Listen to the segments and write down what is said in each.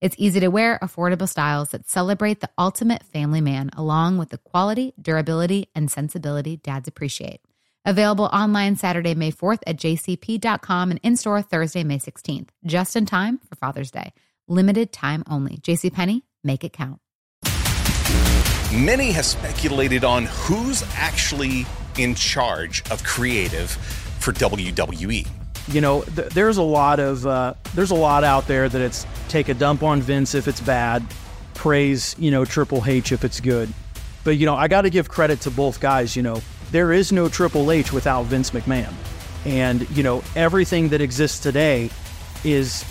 It's easy to wear, affordable styles that celebrate the ultimate family man, along with the quality, durability, and sensibility dads appreciate. Available online Saturday, May 4th at jcp.com and in store Thursday, May 16th, just in time for Father's Day. Limited time only. JCPenney, make it count. Many have speculated on who's actually in charge of creative for WWE. You know, th- there's a lot of uh, there's a lot out there that it's take a dump on Vince if it's bad, praise you know Triple H if it's good. But you know, I got to give credit to both guys. You know, there is no Triple H without Vince McMahon, and you know everything that exists today is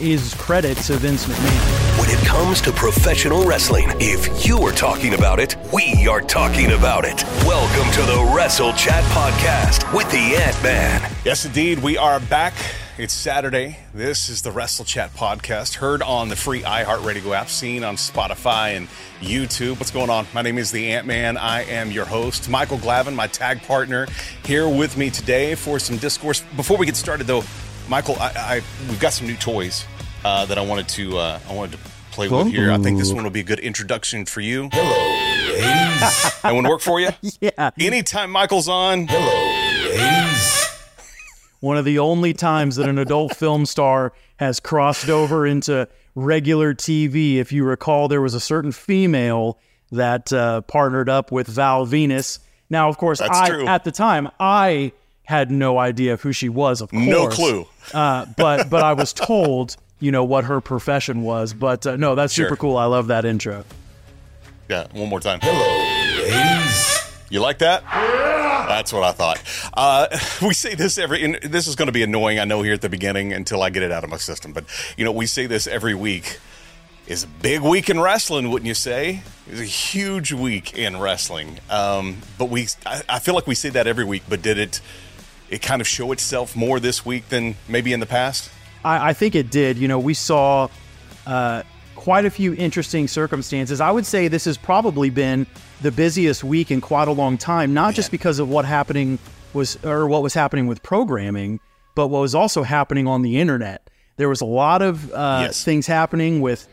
is credit to Vince McMahon. When it comes to professional wrestling, if you are talking about it, we are talking about it. Welcome to the Wrestle Chat Podcast with the Ant Man. Yes, indeed, we are back. It's Saturday. This is the Wrestle Chat Podcast, heard on the free iHeartRadio app, seen on Spotify and YouTube. What's going on? My name is the Ant Man. I am your host, Michael Glavin, my tag partner, here with me today for some discourse. Before we get started, though, Michael, I, I we've got some new toys uh, that I wanted to uh, I wanted to play with here. I think this one will be a good introduction for you. Hello, ladies. that one work for you? yeah. Anytime Michael's on. Hello, ladies. One of the only times that an adult film star has crossed over into regular TV. If you recall, there was a certain female that uh, partnered up with Val Venis. Now, of course, That's I true. at the time I had no idea who she was. Of course, No clue. Uh, but but I was told, you know, what her profession was. But uh, no, that's Sure. super cool. I love that intro. Yeah, one more time. Hello, ladies. You like that? That's what I thought. Uh, we say this every, and this is going to be annoying, I know, here at the beginning until I get it out of my system. But, you know, we say this every week. Is a big week in wrestling, wouldn't you say? It's a huge week in wrestling. Um, but we, I, I feel like we say that every week, but did it, it kind of show itself more this week than maybe in the past? I, I think it did. You know, we saw uh, quite a few interesting circumstances. I would say this has probably been the busiest week in quite a long time, not just because of what happening was or what was happening with programming, but what was also happening on the internet. There was a lot of uh, Yes. things happening with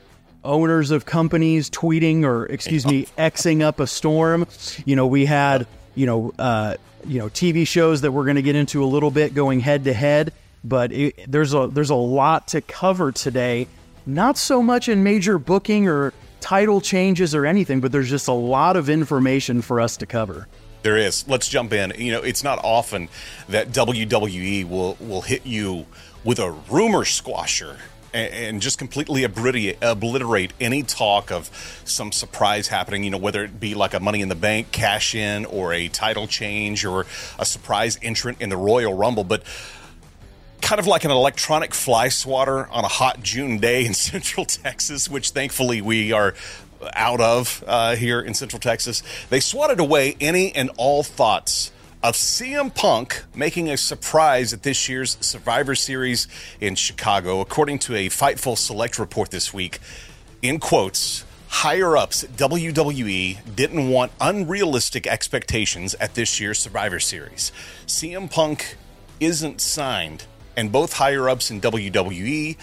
owners of companies tweeting or excuse me xing up a storm you know we had you know uh, you know tv shows that we're going to get into a little bit going head to head but it, there's a there's a lot to cover today not so much in major booking or title changes or anything but there's just a lot of information for us to cover There is. Let's jump in. You know, it's not often that WWE will will hit you with a rumor squasher and, and just completely obliterate, obliterate any talk of some surprise happening. You know, whether it be like a Money in the Bank cash in or a title change or a surprise entrant in the Royal Rumble, but kind of like an electronic fly swatter on a hot June day in Central Texas, which thankfully we are out of uh, here in Central Texas. They swatted away any and all thoughts of CM Punk making a surprise at this year's Survivor Series in Chicago, according to a Fightful Select report this week. In quotes, higher ups at WWE didn't want unrealistic expectations at this year's Survivor Series. CM Punk isn't signed, and both higher ups in WWE,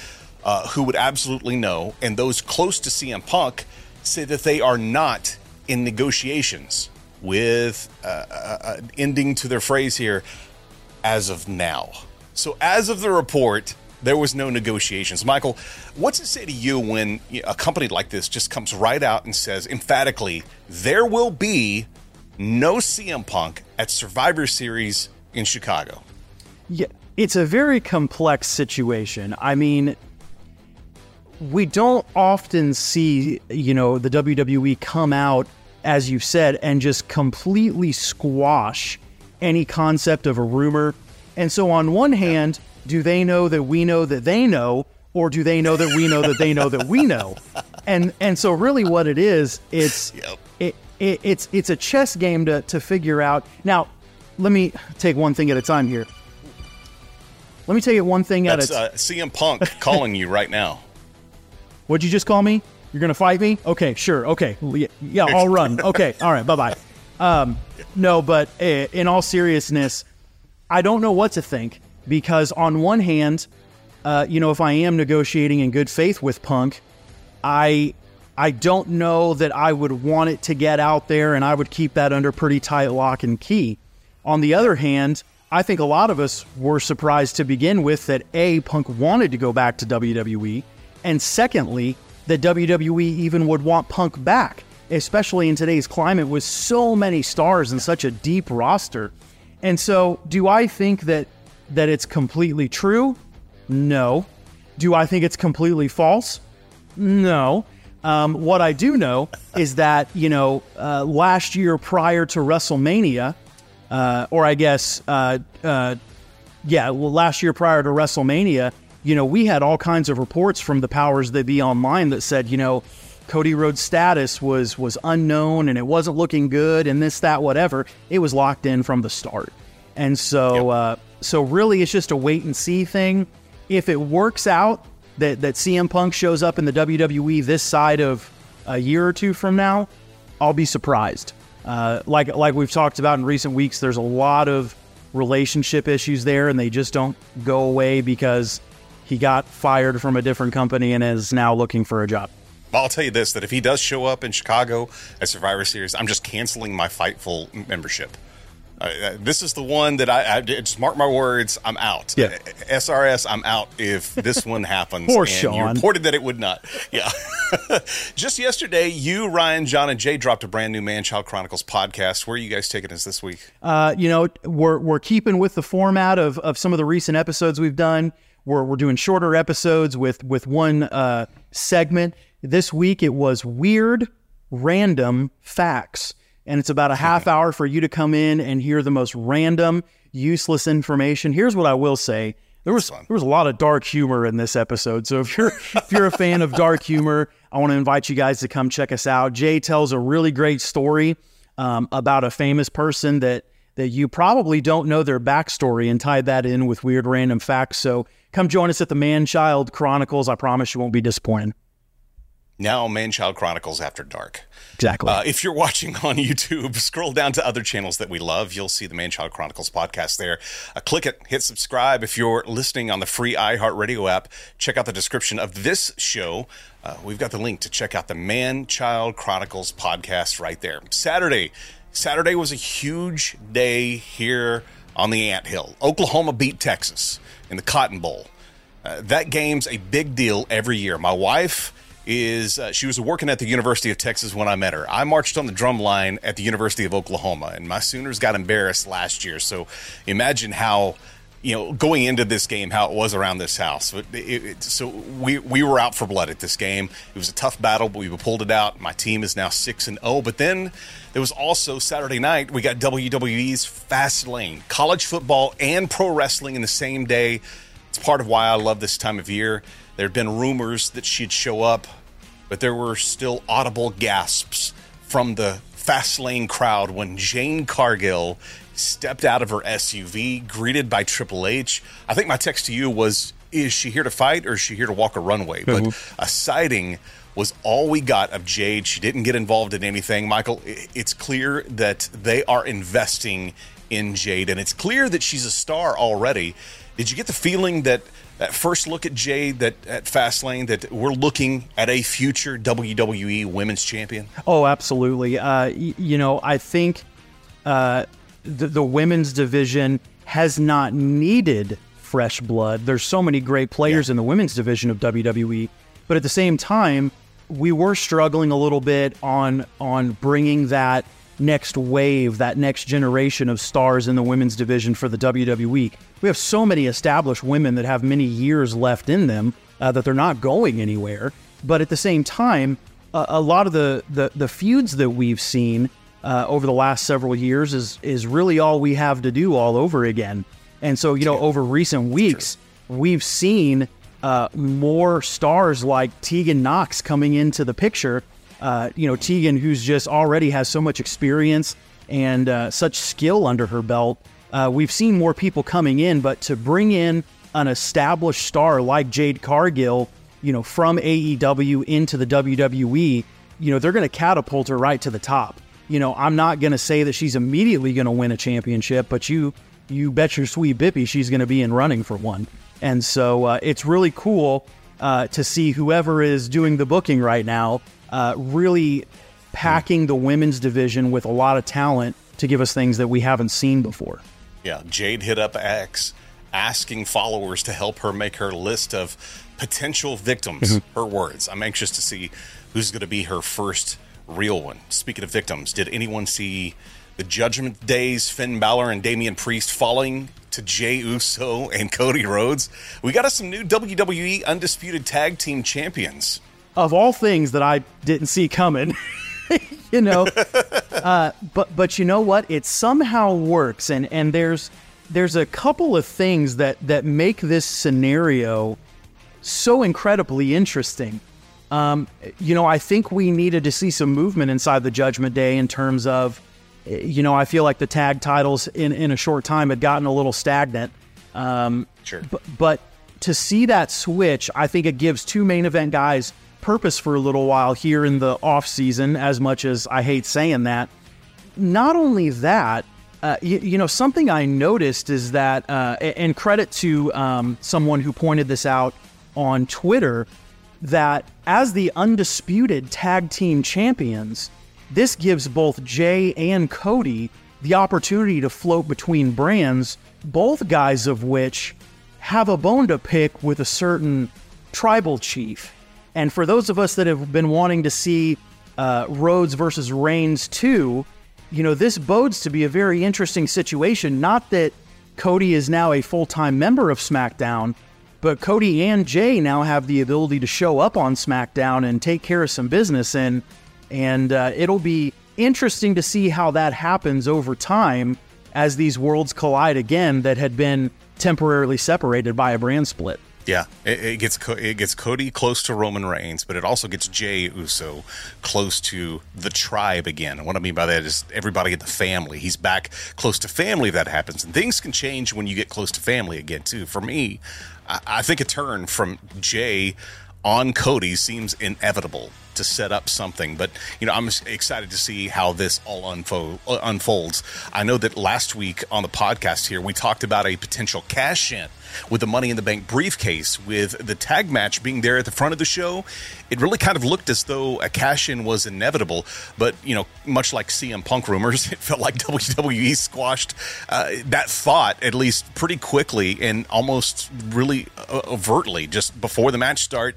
uh, who would absolutely know, and those close to CM Punk, say that they are not in negotiations with uh, uh, uh, ending to their phrase here as of now. So, as of the report, there was no negotiations. Michael, what's it say to you when a company like this just comes right out and says emphatically, there will be no CM Punk at Survivor Series in Chicago? Yeah, it's a very complex situation. I mean, we don't often see, you know, the WWE come out, as you said, and just completely squash any concept of a rumor. And so, on one hand, do they know that we know that they know, or do they know that we know that they know that we know? And and so, really, what it is, it's Yep. it, it it's it's a chess game to to figure out. Now, let me take one thing at a time here. Let me take it one thing That's at a time. uh, CM Punk calling you right now. What'd you just call me? You're gonna fight me? Okay, sure. Okay, yeah, I'll run. Okay, all right. Bye bye. Um, no, but uh, in all seriousness, I don't know what to think because on one hand, uh, you know, if I am negotiating in good faith with Punk, I I don't know that I would want it to get out there, and I would keep that under pretty tight lock and key. On the other hand, I think a lot of us were surprised to begin with that A, Punk wanted to go back to WWE, and secondly, that WWE even would want Punk back, especially in today's climate with so many stars and such a deep roster. And so, do I think that that it's completely true? No. Do I think it's completely false? No. Um, what I do know is that, you know, uh, last year prior to WrestleMania, uh, or I guess, uh, uh, yeah, well, last year prior to WrestleMania, you know, we had all kinds of reports from the powers that be online that said, you know, Cody Rhodes' status was was unknown and it wasn't looking good and this, that, whatever. It was locked in from the start. And so, uh, so really, it's just a wait and see thing. If it works out that that CM Punk shows up in the WWE this side of a year or two from now, I'll be surprised. Uh, like like we've talked about in recent weeks, there's a lot of relationship issues there, and they just don't go away because he got fired from a different company and is now looking for a job. I'll tell you this: that if he does show up in Chicago at Survivor Series, I'm just canceling my Fightful membership. Uh, uh, this is the one that I, I just mark my words. I'm out. Yeah. Uh, SRS, I'm out if this one happens. Poor and You reported that it would not. Yeah. just yesterday, you, Ryan, John, and Jay dropped a brand new Man Child Chronicles podcast. Where are you guys taking us this week? Uh, you know, we're we're keeping with the format of, of some of the recent episodes we've done. We're we're doing shorter episodes with with one uh, segment. This week it was weird random facts, and it's about a half hour for you to come in and hear the most random, useless information. Here's what I will say. There was there was a lot of dark humor in this episode. So if you're if you're a fan of dark humor, I want to invite you guys to come check us out. Jay tells a really great story um, about a famous person that that you probably don't know their backstory and tied that in with weird random facts. So come join us at the Man Child Chronicles. I promise you won't be disappointed. Now, Man Child Chronicles After Dark. Exactly. Uh, if you're watching on YouTube, scroll down to other channels that we love. You'll see the Man Child Chronicles podcast there. Uh, click it, hit subscribe. If you're listening on the free iHeartRadio app, check out the description of this show. Uh, we've got the link to check out the Man Child Chronicles podcast right there. Saturday. Saturday was a huge day here on the Ant Hill. Oklahoma beat Texas in the Cotton Bowl. Uh, that game's a big deal every year. My wife is uh, she was working at the University of Texas when I met her. I marched on the drum line at the University of Oklahoma, and my Sooners got embarrassed last year. So imagine how you know going into this game how it was around this house. It, it, so we we were out for blood at this game. It was a tough battle, but we pulled it out. My team is now six and zero. But then there was also Saturday night. We got WWE's Fast Lane, college football and pro wrestling in the same day. It's part of why I love this time of year. There had been rumors that she'd show up, but there were still audible gasps from the fast lane crowd when Jade Cargill stepped out of her SUV, greeted by Triple H. I think my text to you was, Is she here to fight or is she here to walk a runway? But a sighting was all we got of Jade. She didn't get involved in anything. Michael, it's clear that they are investing in Jade, and it's clear that she's a star already. Did you get the feeling that that first look at Jade that at Fastlane that we're looking at a future WWE Women's Champion? Oh, absolutely. Uh, y- you know, I think uh, the, the women's division has not needed fresh blood. There's so many great players yeah. in the women's division of WWE, but at the same time, we were struggling a little bit on on bringing that next wave, that next generation of stars in the women's division for the WWE. We have so many established women that have many years left in them uh, that they're not going anywhere. But at the same time, uh, a lot of the, the, the feuds that we've seen uh, over the last several years is is really all we have to do all over again. And so, you know, over recent weeks, we've seen uh, more stars like Tegan Nox coming into the picture uh, you know, Tegan, who's just already has so much experience and uh, such skill under her belt. Uh, we've seen more people coming in, but to bring in an established star like Jade Cargill, you know, from AEW into the WWE, you know, they're going to catapult her right to the top. You know, I'm not going to say that she's immediately going to win a championship, but you, you bet your sweet bippy she's going to be in running for one. And so uh, it's really cool uh, to see whoever is doing the booking right now uh, really packing the women's division with a lot of talent to give us things that we haven't seen before. Yeah, Jade hit up X asking followers to help her make her list of potential victims. Mm-hmm. Her words. I'm anxious to see who's going to be her first real one. Speaking of victims, did anyone see the Judgment Days, Finn Balor and Damian Priest falling to Jey Uso and Cody Rhodes? We got us some new WWE Undisputed Tag Team Champions of all things that I didn't see coming. you know, uh, but but you know what? It somehow works, and and there's there's a couple of things that that make this scenario so incredibly interesting. Um, you know, I think we needed to see some movement inside the Judgment Day in terms of, you know, I feel like the tag titles in in a short time had gotten a little stagnant. Um, sure, but, but to see that switch, I think it gives two main event guys purpose for a little while here in the off season. As much as I hate saying that, not only that, uh, you, you, know, something I noticed is that, uh, and credit to um, someone who pointed this out on Twitter, that as the undisputed tag team champions, this gives both Jey and Cody the opportunity to float between brands, both guys of which have a bone to pick with a certain tribal chief. And for those of us that have been wanting to see uh, Rhodes versus Reigns 2, you know, this bodes to be a very interesting situation. Not that Cody is now a full time member of SmackDown, but Cody and Jey now have the ability to show up on SmackDown and take care of some business. And, and uh, it'll be interesting to see how that happens over time as these worlds collide again that had been temporarily separated by a brand split. Yeah, it, it, gets it gets Cody close to Roman Reigns, but it also gets Jey Uso close to the tribe again. And what I mean by that is everybody in the family. He's back close to family if that happens, and things can change when you get close to family again too. For me, I, I think a turn from Jey on Cody seems inevitable to set up something. But you know, I'm excited to see how this all unfold, uh, unfolds. I know that last week on the podcast here we talked about a potential cash in with the Money in the Bank briefcase, with the tag match being there at the front of the show. It really kind of looked as though a cash in was inevitable, but you know, much like CM Punk rumors, it felt like WWE squashed uh, that thought at least pretty quickly and almost really uh, overtly just before the match start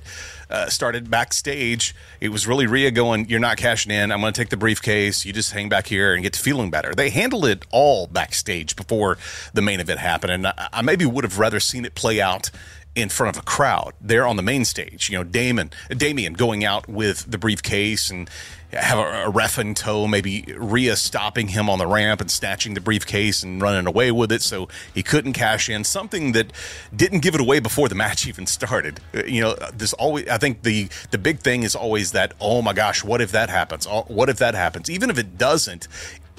uh, started backstage. It was really Rhea going, "You're not cashing in. I'm going to take the briefcase. You just hang back here and get to feeling better." They handled it all backstage before the main event happened, and I, I maybe would have rather seen it play out in front of a crowd there on the main stage. You know, Damon, Damian going out with the briefcase and have a, a ref in tow, maybe Rhea stopping him on the ramp and snatching the briefcase and running away with it so he couldn't cash in. Something that didn't give it away before the match even started. Uh, you know, this always, I think the, the big thing is always that, oh my gosh, what if that happens? What if that happens? Even if it doesn't,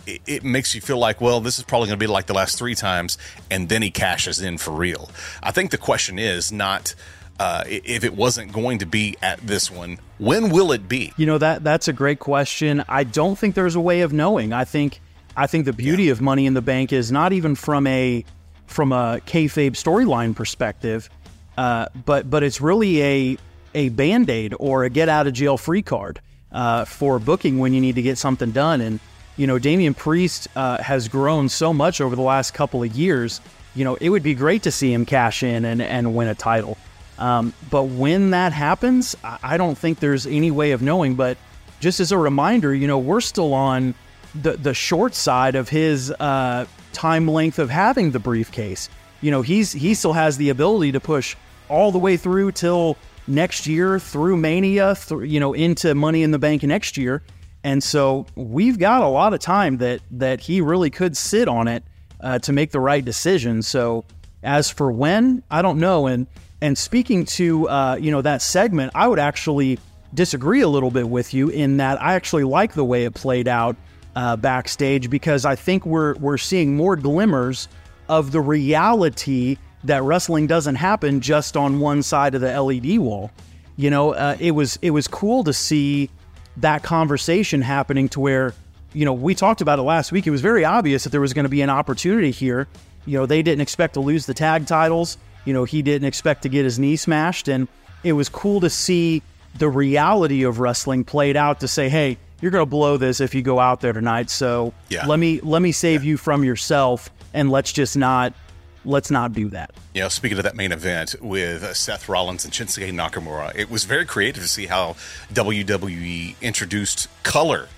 it, it makes you feel like, well, this is probably going to be like the last three times, and then he cashes in for real. I think the question is not uh, if it wasn't going to be at this one? When will it be? You know that that's a great question. I don't think there's a way of knowing. I think I think the beauty of Money in the Bank is not even from a from a kayfabe storyline perspective, uh, but but it's really a a band aid or a get out of jail free card uh, for booking when you need to get something done. And you know, Damian Priest uh, has grown so much over the last couple of years. You know, it would be great to see him cash in and, and win a title. Um, but when that happens, I don't think there's any way of knowing. But just as a reminder, you know, we're still on the the short side of his uh, time length of having the briefcase. You know, he's he still has the ability to push all the way through till next year, through Mania, through, you know, into Money in the Bank next year. And so we've got a lot of time that that he really could sit on it uh, to make the right decision. So as for when, I don't know. And and speaking to uh, you know that segment, I would actually disagree a little bit with you in that I actually like the way it played out uh, backstage because I think we're we're seeing more glimmers of the reality that wrestling doesn't happen just on one side of the LED wall. You know, uh, it was it was cool to see that conversation happening to where you know we talked about it last week. It was very obvious that there was going to be an opportunity here. You know, they didn't expect to lose the tag titles. You know, he didn't expect to get his knee smashed, and it was cool to see the reality of wrestling played out to say, hey, you're going to blow this if you go out there tonight. So Yeah. let me let me save you from yourself, and let's just not let's not do that. You know, speaking of that main event with Seth Rollins and Shinsuke Nakamura, it was very creative to see how WWE introduced color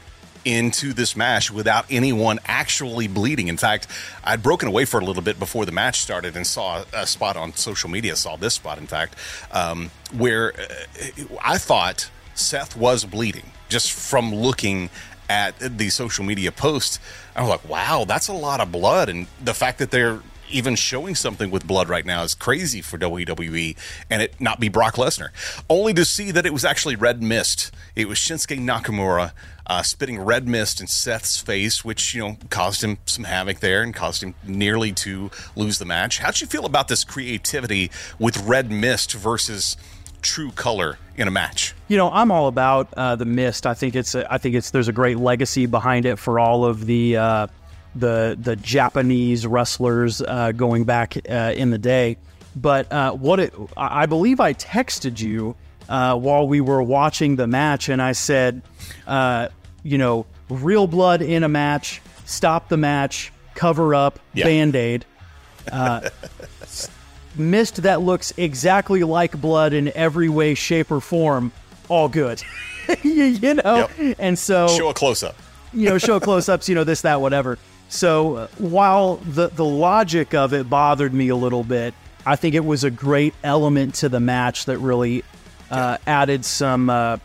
into this match without anyone actually bleeding. In fact, I'd broken away for a little bit before the match started and saw a spot on social media, saw this spot, in fact, um, where uh, I thought Seth was bleeding just from looking at the social media post. I was like, wow, that's a lot of blood. And the fact that they're even showing something with blood right now is crazy for WWE and it not be Brock Lesnar. Only to see that it was actually red mist. It was Shinsuke Nakamura uh, spitting red mist in Seth's face, which, you know, caused him some havoc there and caused him nearly to lose the match. How'd you feel about this creativity with red mist versus true color in a match? You know, I'm all about uh, the mist. I think it's a, I think it's there's a great legacy behind it for all of the uh, the the Japanese wrestlers uh, going back uh, in the day. But uh, what it, I believe I texted you uh, while we were watching the match, and I said, uh, you know, real blood in a match, stop the match, cover up, Yeah. band aid. Uh, mist that looks exactly like blood in every way, shape, or form, all good. you, you know? And so Show a close up. you know, show close ups, you know, this, that, whatever. So uh, while the, the logic of it bothered me a little bit, I think it was a great element to the match that really uh, added some uh,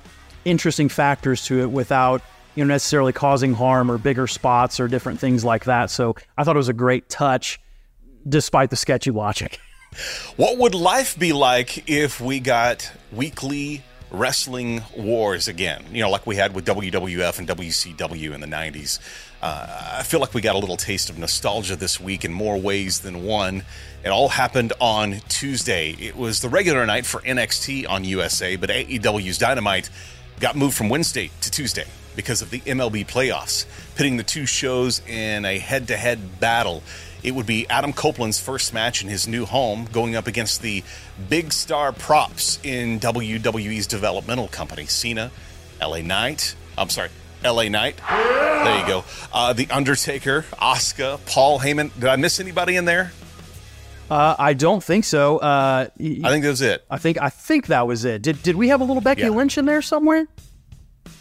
interesting factors to it without you know necessarily causing harm or bigger spots or different things like that. So I thought it was a great touch, despite the sketchy logic. What would life be like if we got weekly wrestling wars again? You know, like we had with WWF and WCW in the 90s. Uh, I feel like we got a little taste of nostalgia this week in more ways than one. It all happened on Tuesday. It was the regular night for NXT on USA, but AEW's Dynamite got moved from Wednesday to Tuesday because of the MLB playoffs, pitting the two shows in a head to head battle. It would be Adam Copeland's first match in his new home going up against the big star props in WWE's developmental company, Cena, LA Knight. I'm sorry, LA Knight. There you go. Uh, the Undertaker, Oscar, Paul Heyman. Did I miss anybody in there? Uh, I don't think so. Uh, I think that was it. I think I think that was it. Did did we have a little Becky Yeah. Lynch in there somewhere?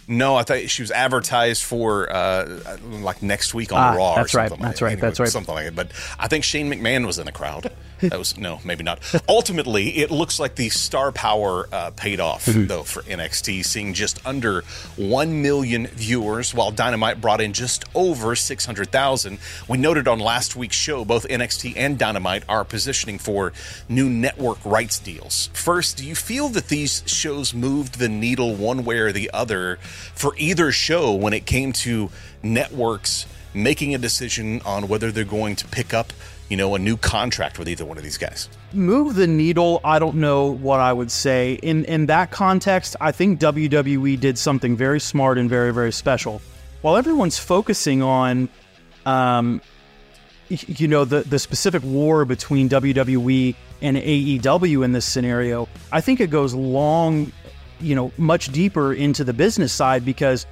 No, I thought she was advertised for uh, like next week on Ah, Raw. that's or right, something that's like- right, anyway, that's right. Something like that. But I think Shane McMahon was in the crowd. That was no, maybe not. Ultimately, it looks like the star power uh, paid off Mm-hmm. though for NXT, seeing just under one million viewers, while Dynamite brought in just over six hundred thousand. We noted on last week's show both NXT and Dynamite are positioning for new network rights deals. First, do you feel that these shows moved the needle one way or the other for either show when it came to networks making a decision on whether they're going to pick up you know, a new contract with either one of these guys? move the needle i don't know what i would say in in that context i think wwe did something very smart and very very special while everyone's focusing on um you know the the specific war between wwe and aew in this scenario i think it goes long you know much deeper into the business side because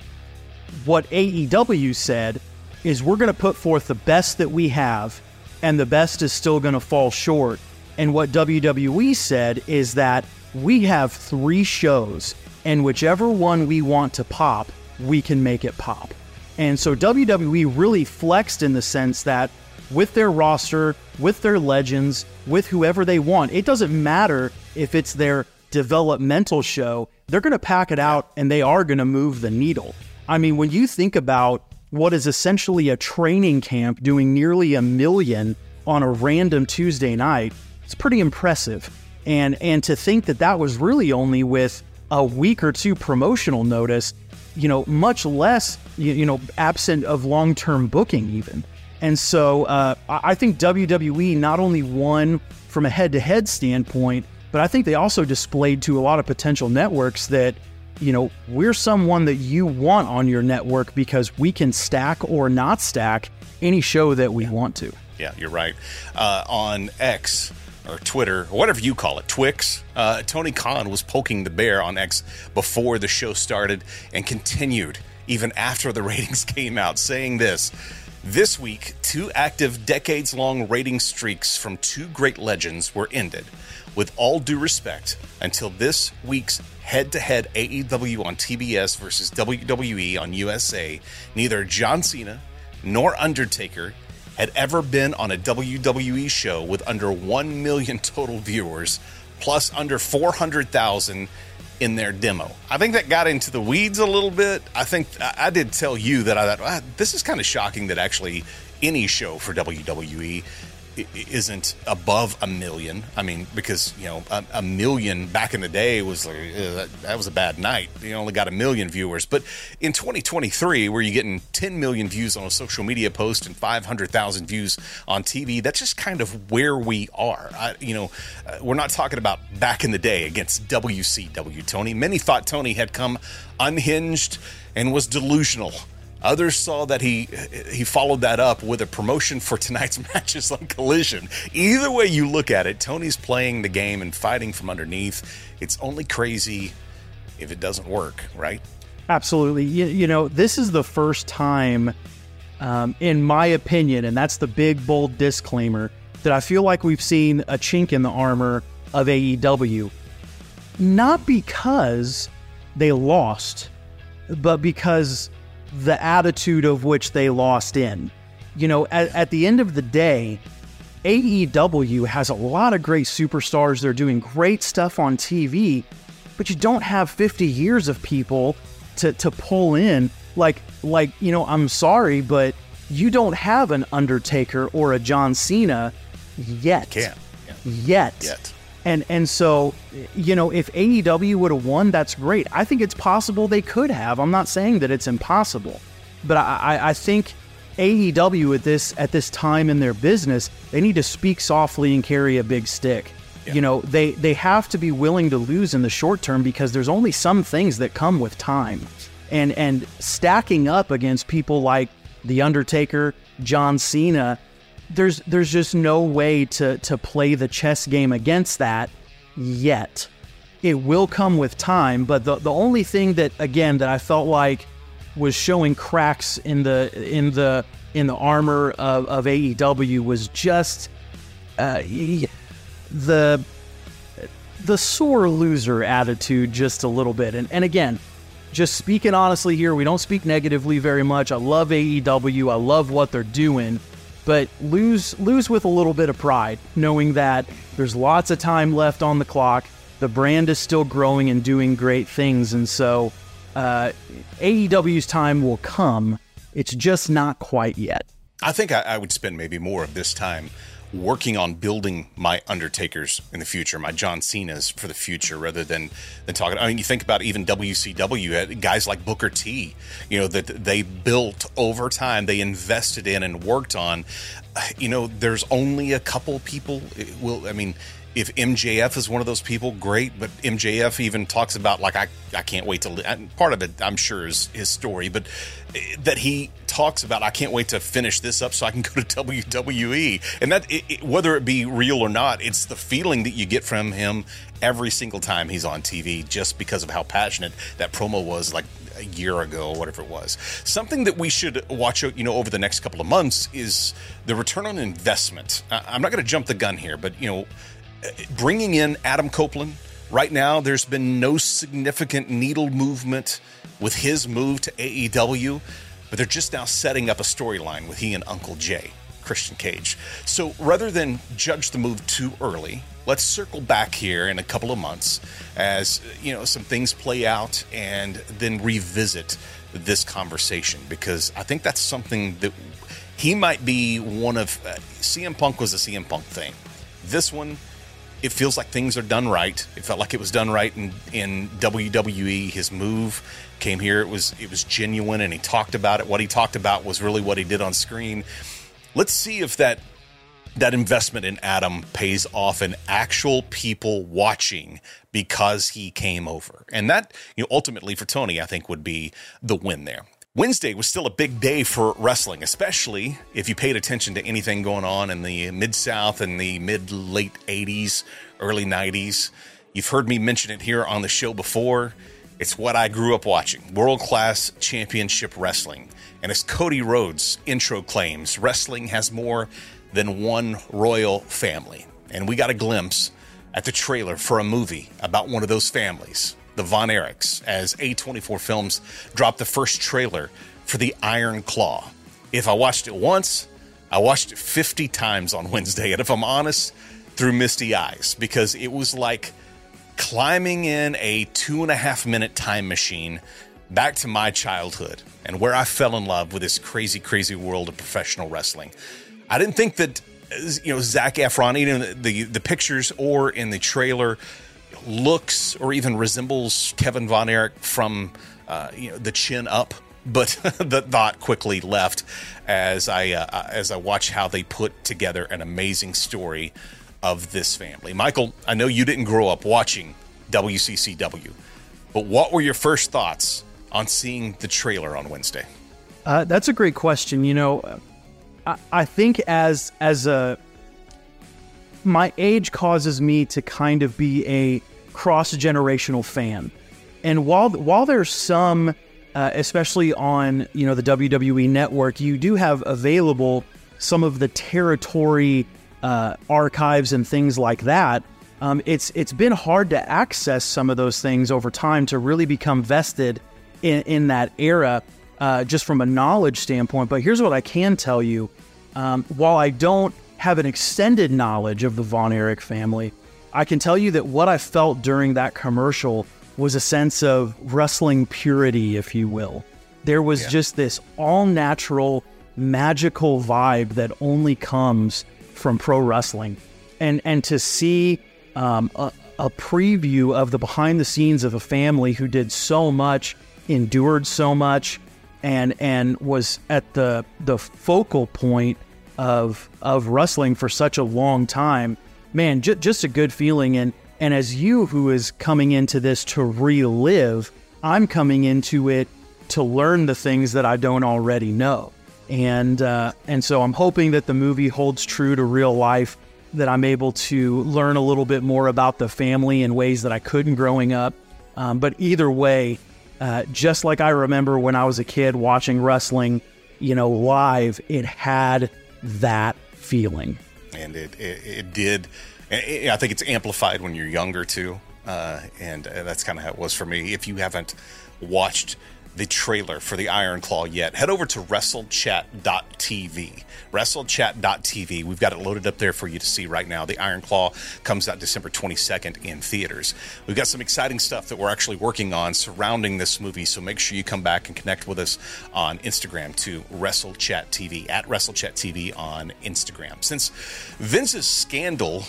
what AEW said is we're going to put forth the best that we have, and the best is still going to fall short. And what WWE said is that we have three shows, and whichever one we want to pop, we can make it pop. And so WWE really flexed in the sense that with their roster, with their legends, with whoever they want, it doesn't matter if it's their developmental show, they're going to pack it out and they are going to move the needle. I mean, when you think about what is essentially a training camp doing nearly a million on a random Tuesday night, it's pretty impressive. And and to think that that was really only with a week or two promotional notice, you know, much less you, you know absent of long term booking even. And so uh, I think WWE not only won from a head to head standpoint, but I think they also displayed to a lot of potential networks that you know, we're someone that you want on your network because we can stack or not stack any show that we want to. Yeah, you're right. Uh, on X or Twitter, or whatever you call it, Twix, uh, Tony Khan was poking the bear on X before the show started and continued even after the ratings came out, saying this. This week, two active decades long rating streaks from two great legends were ended. With all due respect, until this week's head to head AEW on TBS versus WWE on USA, neither John Cena nor Undertaker had ever been on a WWE show with under 1 million total viewers, plus under 400,000 in their demo. I think that got into the weeds a little bit. I think I did tell you that I thought ah, this is kind of shocking that actually any show for WWE isn't above a million. I mean, because you know, a, a million back in the day was like eh, that, that was a bad night. You only got a million viewers, but in 2023, where you're getting 10 million views on a social media post and 500,000 views on TV, that's just kind of where we are. I, you know, uh, we're not talking about back in the day against WCW. Tony, many thought Tony had come unhinged and was delusional. Others saw that he he followed that up with a promotion for tonight's matches on Collision. Either way you look at it, Tony's playing the game and fighting from underneath. It's only crazy if it doesn't work, right? Absolutely. You, you know, this is the first time, um, in my opinion, and that's the big, bold disclaimer, that I feel like we've seen a chink in the armor of AEW. Not because they lost, but because the attitude of which they lost in. You know, at, at the end of the day, AEW has a lot of great superstars. They're doing great stuff on TV, but you don't have 50 years of people to, to pull in. Like, like, you know, I'm sorry, but you don't have an Undertaker or a John Cena yet. Can't. Yet. Yet. And and so, you know, if AEW would have won, that's great. I think it's possible they could have. I'm not saying that it's impossible, but I, I, think AEW at this at this time in their business, they need to speak softly and carry a big stick. You know, they they have to be willing to lose in the short term because there's only some things that come with time. And and stacking up against people like The Undertaker, John Cena, there's there's just no way to to play the chess game against that yet. It will come with time, but the the only thing that again that I felt like was showing cracks in the in the in the armor of, of AEW was just uh, the the sore loser attitude just a little bit. And and again, just speaking honestly here, we don't speak negatively very much. I love AEW. I love what they're doing, but lose lose with a little bit of pride, knowing that there's lots of time left on the clock. The brand is still growing and doing great things, and so uh, AEW's time will come. It's just not quite yet. I think I, I would spend maybe more of this time working on building my Undertakers in the future, my John Cena's for the future, rather than than talking. I mean, you think about even WCW uh, guys like Booker T, you know that they built over time, they invested in and worked on. You know, there's only a couple people. Uh, Will I mean? if MJF is one of those people, great. But MJF even talks about like I I can't wait to uh, part of it. I'm sure is his story, but that he talks about I can't wait to finish this up so I can go to WWE. And that it, it, whether it be real or not, it's the feeling that you get from him every single time he's on TV, just because of how passionate that promo was. Like a year ago, or whatever it was. Something that we should watch, out, you know, over the next couple of months is the return on investment. I'm not going to jump the gun here, but you know, bringing in Adam Copeland. Right now, there's been no significant needle movement with his move to AEW, but they're just now setting up a storyline with he and Uncle Jay, Christian Cage. So rather than judge the move too early, let's circle back here in a couple of months as you know some things play out and then revisit this conversation because I think that's something that he might be one of uh, CM Punk was a CM Punk thing. This one it feels like things are done right. It felt like it was done right in, in WWE. His move came here. It was it was genuine, and he talked about it. What he talked about was really what he did on screen. Let's see if that that investment in Adam pays off in actual people watching because he came over, and that you know ultimately for Tony, I think would be the win there. Wednesday was still a big day for wrestling, especially if you paid attention to anything going on in the Mid South and the mid late 80s, early 90s. You've heard me mention it here on the show before. It's what I grew up watching world class championship wrestling. And as Cody Rhodes' intro claims, wrestling has more than one royal family. And we got a glimpse at the trailer for a movie about one of those families the Von Erichs, as A24 Films dropped the first trailer for the Iron Claw. If I watched it once, I watched it 50 times on Wednesday. And if I'm honest, through misty eyes, because it was like climbing in a two and a half minute time machine back to my childhood and where I fell in love with this crazy, crazy world of professional wrestling. I didn't think that, you know, Zac Efron, even the, the, the pictures or in the trailer, looks or even resembles Kevin Von Erich from uh, you know the chin up. But the thought quickly left as I uh, as I watch how they put together an amazing story of this family. Michael, I know you didn't grow up watching WCCW, but what were your first thoughts on seeing the trailer on Wednesday? Uh, that's a great question. You know, I, I think as as a my age causes me to kind of be a cross generational fan. And while while there's some, uh, especially on you know the WWE Network, you do have available some of the territory uh, archives and things like that. Um, it's it's been hard to access some of those things over time to really become vested in, in that era, uh, just from a knowledge standpoint. But here's what I can tell you: um, while I don't have an extended knowledge of the Von Erich family, I can tell you that what I felt during that commercial was a sense of wrestling purity, if you will. There was yeah. just this all natural, magical vibe that only comes from pro wrestling. And, and to see um, a, a preview of the behind the scenes of a family who did so much, endured so much, and and was at the the focal point of of wrestling for such a long time man, j- just a good feeling. And and as you who is coming into this to relive, I'm coming into it to learn the things that I don't already know. And uh, and so I'm hoping that the movie holds true to real life. That I'm able to learn a little bit more about the family in ways that I couldn't growing up. Um, but either way, uh, just like I remember when I was a kid watching wrestling, you know, live, it had that feeling and it it, it did. I think it's amplified when you're younger too, uh, and uh, that's kind of how it was for me. If you haven't watched the trailer for the Iron Claw yet, head over to WrestleChat.tv. WrestleChat.tv. We've got it loaded up there for you to see right now. The Iron Claw comes out December 22nd in theaters. We've got some exciting stuff that we're actually working on surrounding this movie, so make sure you come back and connect with us on Instagram to WrestleChat.tv, at WrestleChat.tv on Instagram. Since Vince's scandal,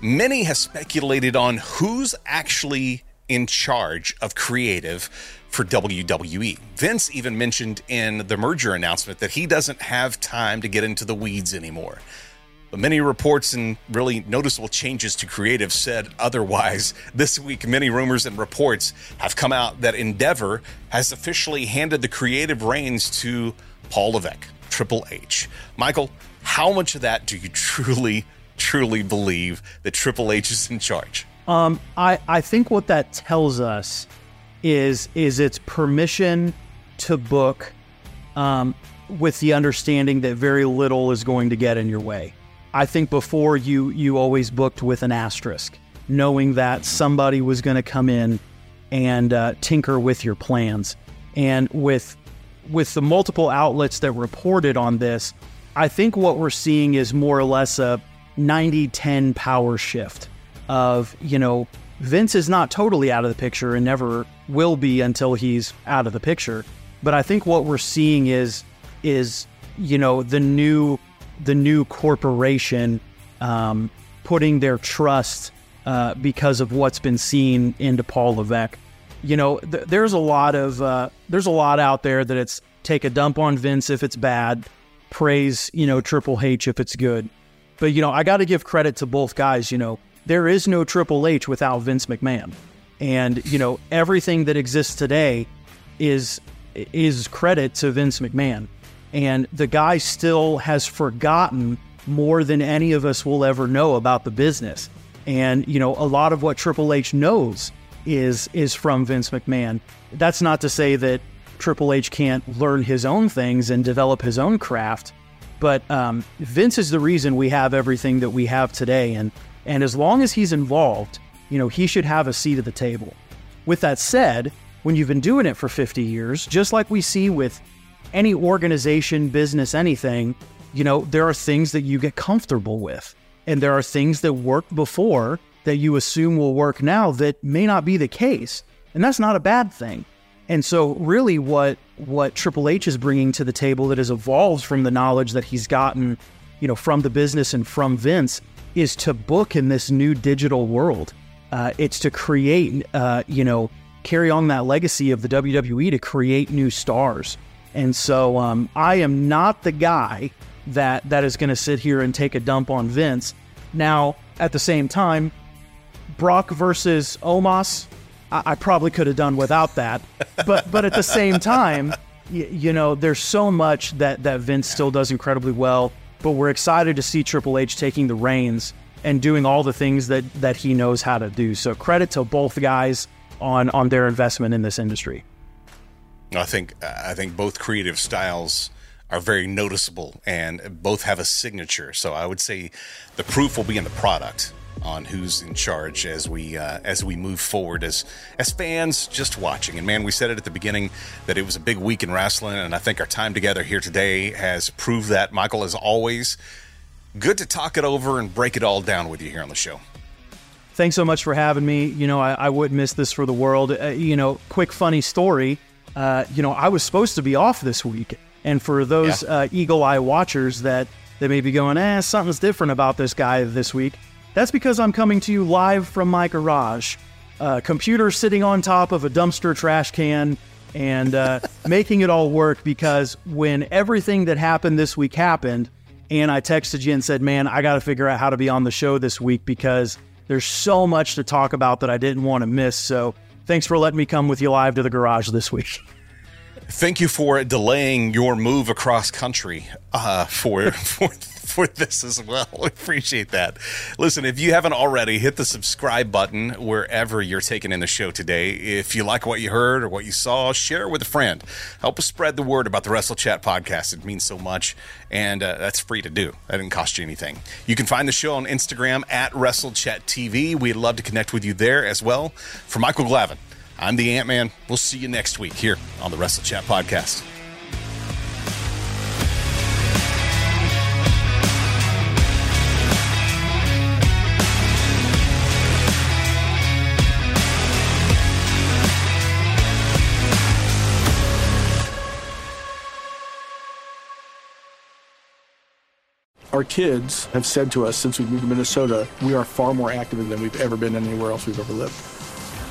many have speculated on who's actually in charge of creative for WWE. Vince even mentioned in the merger announcement that he doesn't have time to get into the weeds anymore. But many reports and really noticeable changes to creative said otherwise. This week, many rumors and reports have come out that Endeavor has officially handed the creative reins to Paul Levesque, Triple H. Michael, how much of that do you truly, truly believe that Triple H is in charge? Um, I, I think what that tells us is is its permission to book um, with the understanding that very little is going to get in your way. I think before you you always booked with an asterisk, knowing that somebody was going to come in and uh, tinker with your plans. And with with the multiple outlets that reported on this, I think what we're seeing is more or less a 90-10 power shift of, you know, Vince is not totally out of the picture and never will be until he's out of the picture. But I think what we're seeing is is you know the new the new corporation um, putting their trust uh, because of what's been seen into Paul Levesque. You know, th- there's a lot of uh, there's a lot out there that it's take a dump on Vince if it's bad, praise you know Triple H if it's good. But you know, I got to give credit to both guys. You know, there is no Triple H without Vince McMahon. And, you know, everything that exists today is is credit to Vince McMahon. And the guy still has forgotten more than any of us will ever know about the business. And, you know, a lot of what Triple H knows is is from Vince McMahon. That's not to say that Triple H can't learn his own things and develop his own craft, but um, Vince is the reason we have everything that we have today. And and as long as he's involved, you know, he should have a seat at the table. With that said, when you've been doing it for 50 years, just like we see with any organization, business, anything, you know, there are things that you get comfortable with. And there are things that worked before that you assume will work now that may not be the case. And that's not a bad thing. And so really what what Triple H is bringing to the table that has evolved from the knowledge that he's gotten, you know, from the business and from Vince is to book in this new digital world. Uh, it's to create, uh, you know, carry on that legacy of the WWE to create new stars. And so um, I am not the guy that that is going to sit here and take a dump on Vince. Now, at the same time, Brock versus Omos, I, I probably could have done without that. But but at the same time, you know, there's so much that that Vince still does incredibly well but we're excited to see Triple H taking the reins and doing all the things that that he knows how to do. So credit to both guys on on their investment in this industry. I think I think both creative styles are very noticeable and both have a signature. So I would say the proof will be in the product on who's in charge as we uh, as we move forward as as fans just watching. And man, we said it at the beginning that it was a big week in wrestling, and I think our time together here today has proved that. Michael, as always, good to talk it over and break it all down with you here on the show. Thanks so much for having me. You know, I, I wouldn't miss this for the world. Uh, you know, quick funny story. Uh, you know, I was supposed to be off this week, and for those yeah. uh, eagle eye watchers that that may be going, eh, something's different about this guy this week. That's because I'm coming to you live from my garage. Uh, computer sitting on top of a dumpster trash can and uh, making it all work because when everything that happened this week happened, and I texted you and said, Man, I got to figure out how to be on the show this week because there's so much to talk about that I didn't want to miss. So thanks for letting me come with you live to the garage this week. Thank you for delaying your move across country uh, for for for this as well. Appreciate that. Listen, if you haven't already, hit the subscribe button wherever you're taking in the show today. If you like what you heard or what you saw, share it with a friend. Help us spread the word about the Wrestle Chat podcast. It means so much, and uh, that's free to do. That didn't cost you anything. You can find the show on Instagram at WrestleChatTV. We'd love to connect with you there as well. For Michael Glavin, I'm the Ant Man. We'll see you next week here on the Wrestle Chat Podcast. Our kids have said to us since we moved to Minnesota, we are far more active than we've ever been anywhere else we've ever lived.